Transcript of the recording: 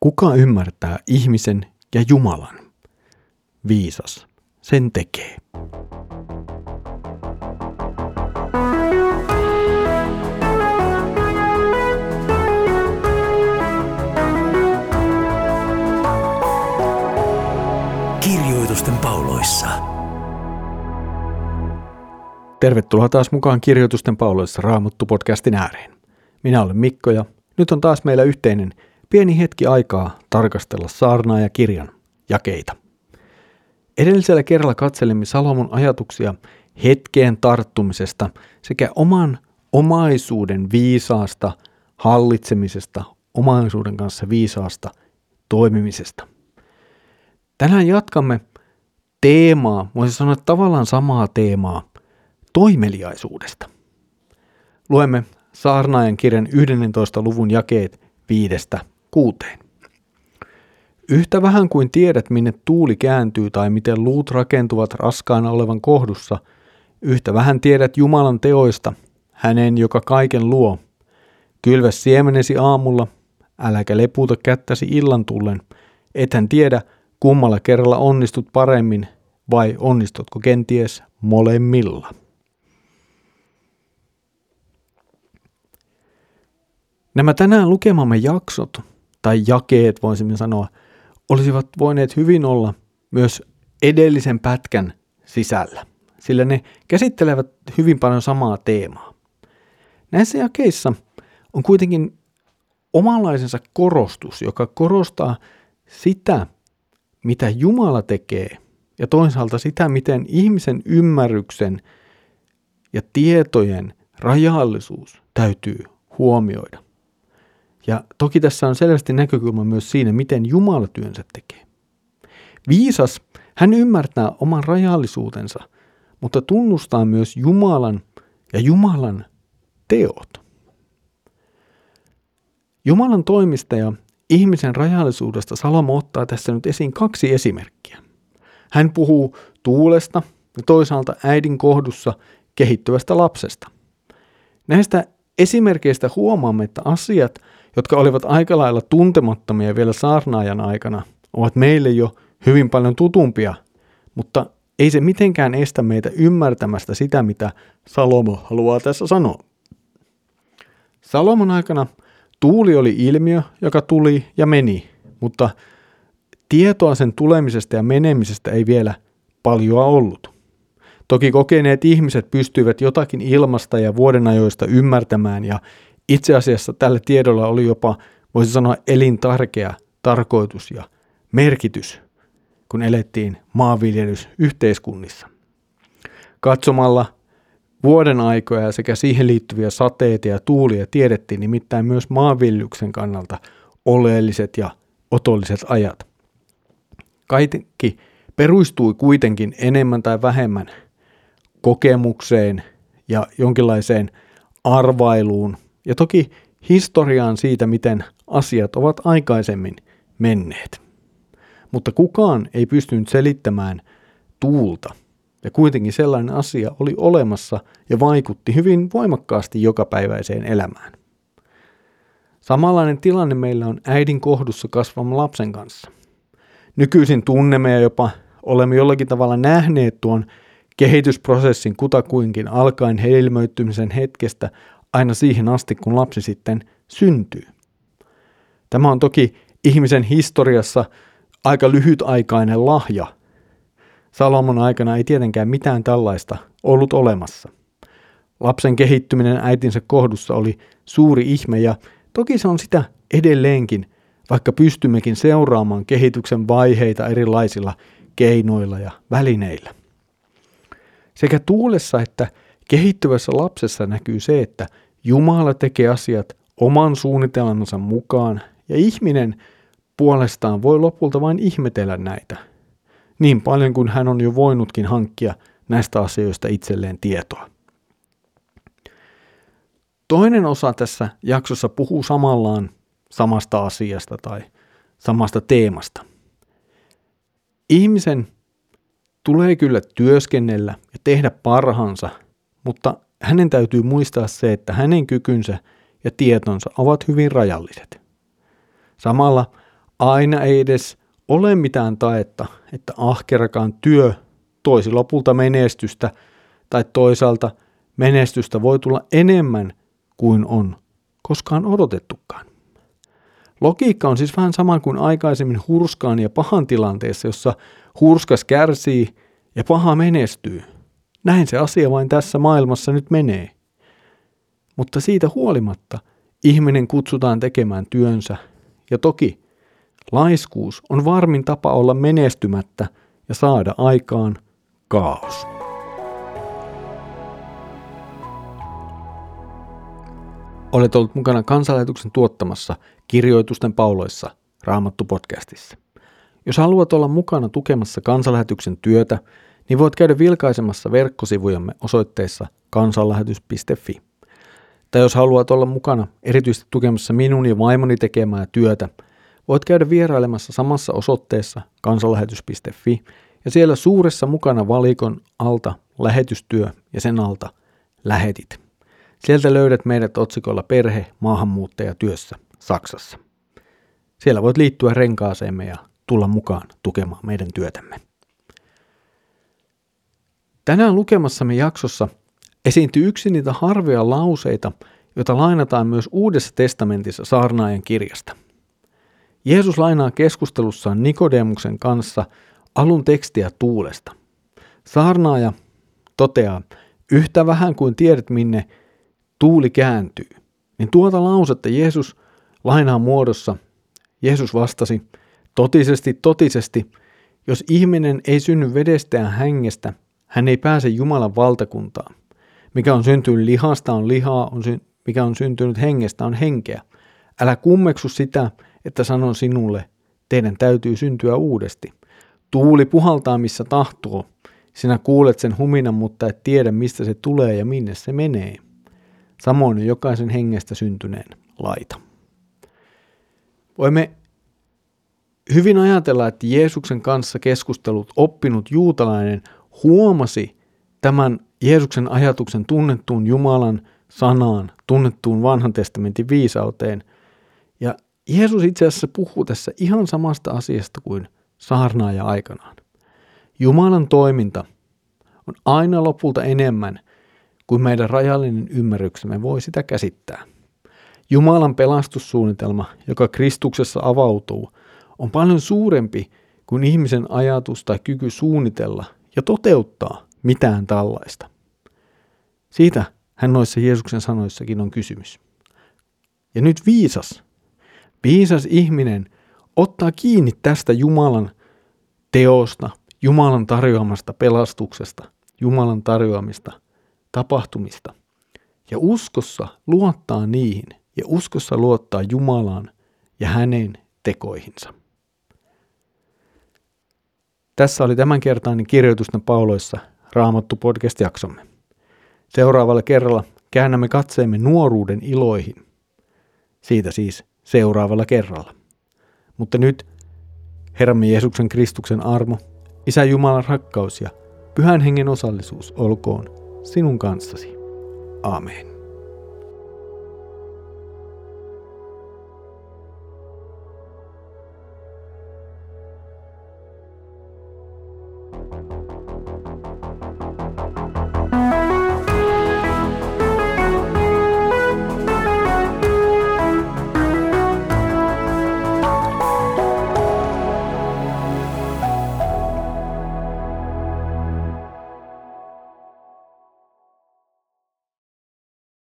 Kuka ymmärtää ihmisen ja Jumalan? Viisas sen tekee. Kirjoitusten pauloissa. Tervetuloa taas mukaan Kirjoitusten pauloissa Raamuttu-podcastin ääreen. Minä olen Mikko ja nyt on taas meillä yhteinen pieni hetki aikaa tarkastella saarnaa ja kirjan jakeita. Edellisellä kerralla katselimme Salomon ajatuksia hetkeen tarttumisesta sekä oman omaisuuden viisaasta hallitsemisesta, omaisuuden kanssa viisaasta toimimisesta. Tänään jatkamme teemaa, voisi sanoa tavallaan samaa teemaa, toimeliaisuudesta. Luemme saarnaajan kirjan 11. luvun jakeet viidestä kuuteen. Yhtä vähän kuin tiedät, minne tuuli kääntyy tai miten luut rakentuvat raskaana olevan kohdussa, yhtä vähän tiedät Jumalan teoista, hänen, joka kaiken luo. Kylvä siemenesi aamulla, äläkä lepuuta kättäsi illan tullen, ethän tiedä, kummalla kerralla onnistut paremmin vai onnistutko kenties molemmilla. Nämä tänään lukemamme jaksot, tai jakeet voisimme sanoa, olisivat voineet hyvin olla myös edellisen pätkän sisällä, sillä ne käsittelevät hyvin paljon samaa teemaa. Näissä jakeissa on kuitenkin omanlaisensa korostus, joka korostaa sitä, mitä Jumala tekee, ja toisaalta sitä, miten ihmisen ymmärryksen ja tietojen rajallisuus täytyy huomioida. Ja toki tässä on selvästi näkökulma myös siinä, miten Jumala työnsä tekee. Viisas, hän ymmärtää oman rajallisuutensa, mutta tunnustaa myös Jumalan ja Jumalan teot. Jumalan toimista ja ihmisen rajallisuudesta Salomo ottaa tässä nyt esiin kaksi esimerkkiä. Hän puhuu tuulesta ja toisaalta äidin kohdussa kehittyvästä lapsesta. Näistä esimerkkeistä huomaamme, että asiat, jotka olivat aika lailla tuntemattomia vielä saarnaajan aikana, ovat meille jo hyvin paljon tutumpia, mutta ei se mitenkään estä meitä ymmärtämästä sitä, mitä Salomo haluaa tässä sanoa. Salomon aikana tuuli oli ilmiö, joka tuli ja meni, mutta tietoa sen tulemisesta ja menemisestä ei vielä paljoa ollut. Toki kokeneet ihmiset pystyivät jotakin ilmasta ja vuodenajoista ymmärtämään ja itse asiassa tällä tiedolla oli jopa, voisi sanoa, elintärkeä tarkoitus ja merkitys, kun elettiin maanviljelysyhteiskunnissa. Katsomalla vuoden aikoja sekä siihen liittyviä sateita ja tuulia tiedettiin nimittäin myös maanviljelyksen kannalta oleelliset ja otolliset ajat. Kaikki perustui kuitenkin enemmän tai vähemmän kokemukseen ja jonkinlaiseen arvailuun ja toki historiaan siitä, miten asiat ovat aikaisemmin menneet. Mutta kukaan ei pystynyt selittämään tuulta, ja kuitenkin sellainen asia oli olemassa ja vaikutti hyvin voimakkaasti jokapäiväiseen elämään. Samanlainen tilanne meillä on äidin kohdussa kasvavan lapsen kanssa. Nykyisin tunnemme ja jopa olemme jollakin tavalla nähneet tuon kehitysprosessin kutakuinkin alkaen hedelmöittymisen hetkestä aina siihen asti, kun lapsi sitten syntyy. Tämä on toki ihmisen historiassa aika lyhytaikainen lahja. Salomon aikana ei tietenkään mitään tällaista ollut olemassa. Lapsen kehittyminen äitinsä kohdussa oli suuri ihme ja toki se on sitä edelleenkin, vaikka pystymmekin seuraamaan kehityksen vaiheita erilaisilla keinoilla ja välineillä. Sekä tuulessa että Kehittyvässä lapsessa näkyy se, että Jumala tekee asiat oman suunnitelmansa mukaan ja ihminen puolestaan voi lopulta vain ihmetellä näitä. Niin paljon kuin hän on jo voinutkin hankkia näistä asioista itselleen tietoa. Toinen osa tässä jaksossa puhuu samallaan samasta asiasta tai samasta teemasta. Ihmisen tulee kyllä työskennellä ja tehdä parhaansa – mutta hänen täytyy muistaa se, että hänen kykynsä ja tietonsa ovat hyvin rajalliset. Samalla aina ei edes ole mitään taetta, että ahkerakaan työ toisi lopulta menestystä tai toisaalta menestystä voi tulla enemmän kuin on koskaan odotettukaan. Logiikka on siis vähän sama kuin aikaisemmin hurskaan ja pahan tilanteessa, jossa hurskas kärsii ja paha menestyy. Näin se asia vain tässä maailmassa nyt menee. Mutta siitä huolimatta ihminen kutsutaan tekemään työnsä, ja toki laiskuus on varmin tapa olla menestymättä ja saada aikaan kaos. Olet ollut mukana kansanlähetyksen tuottamassa kirjoitusten pauloissa Raamattu-podcastissa. Jos haluat olla mukana tukemassa kansanlähetyksen työtä, niin voit käydä vilkaisemassa verkkosivujamme osoitteessa kansanlähetys.fi. Tai jos haluat olla mukana erityisesti tukemassa minun ja vaimoni tekemää työtä, voit käydä vierailemassa samassa osoitteessa kansanlähetys.fi ja siellä suuressa mukana valikon alta lähetystyö ja sen alta lähetit. Sieltä löydät meidät otsikolla Perhe maahanmuuttaja työssä Saksassa. Siellä voit liittyä renkaaseemme ja tulla mukaan tukemaan meidän työtämme. Tänään lukemassamme jaksossa esiintyy yksi niitä harvoja lauseita, joita lainataan myös Uudessa testamentissa saarnaajan kirjasta. Jeesus lainaa keskustelussaan Nikodemuksen kanssa alun tekstiä tuulesta. Saarnaaja toteaa, yhtä vähän kuin tiedät minne tuuli kääntyy, niin tuota lausetta Jeesus lainaa muodossa. Jeesus vastasi, totisesti, totisesti, jos ihminen ei synny vedestä ja hengestä, hän ei pääse Jumalan valtakuntaan. Mikä on syntynyt lihasta on lihaa, on sy- mikä on syntynyt hengestä on henkeä. Älä kummeksu sitä, että sanon sinulle, teidän täytyy syntyä uudesti. Tuuli puhaltaa missä tahtoo. Sinä kuulet sen huminan, mutta et tiedä mistä se tulee ja minne se menee. Samoin on jokaisen hengestä syntyneen laita. Voimme hyvin ajatella, että Jeesuksen kanssa keskustelut oppinut juutalainen huomasi tämän Jeesuksen ajatuksen tunnettuun Jumalan sanaan, tunnettuun vanhan testamentin viisauteen. Ja Jeesus itse asiassa puhuu tässä ihan samasta asiasta kuin saarnaaja aikanaan. Jumalan toiminta on aina lopulta enemmän kuin meidän rajallinen ymmärryksemme voi sitä käsittää. Jumalan pelastussuunnitelma, joka Kristuksessa avautuu, on paljon suurempi kuin ihmisen ajatus tai kyky suunnitella ja toteuttaa mitään tällaista. Siitä hän noissa Jeesuksen sanoissakin on kysymys. Ja nyt viisas, viisas ihminen ottaa kiinni tästä Jumalan teosta, Jumalan tarjoamasta pelastuksesta, Jumalan tarjoamista tapahtumista ja uskossa luottaa niihin ja uskossa luottaa Jumalaan ja hänen tekoihinsa. Tässä oli tämänkertainen kirjoitusten pauloissa Raamattu podcast-jaksomme. Seuraavalla kerralla käännämme katseemme nuoruuden iloihin. Siitä siis seuraavalla kerralla. Mutta nyt Herramme Jeesuksen Kristuksen armo, Isä Jumalan rakkaus ja Pyhän Hengen osallisuus olkoon sinun kanssasi. Amen.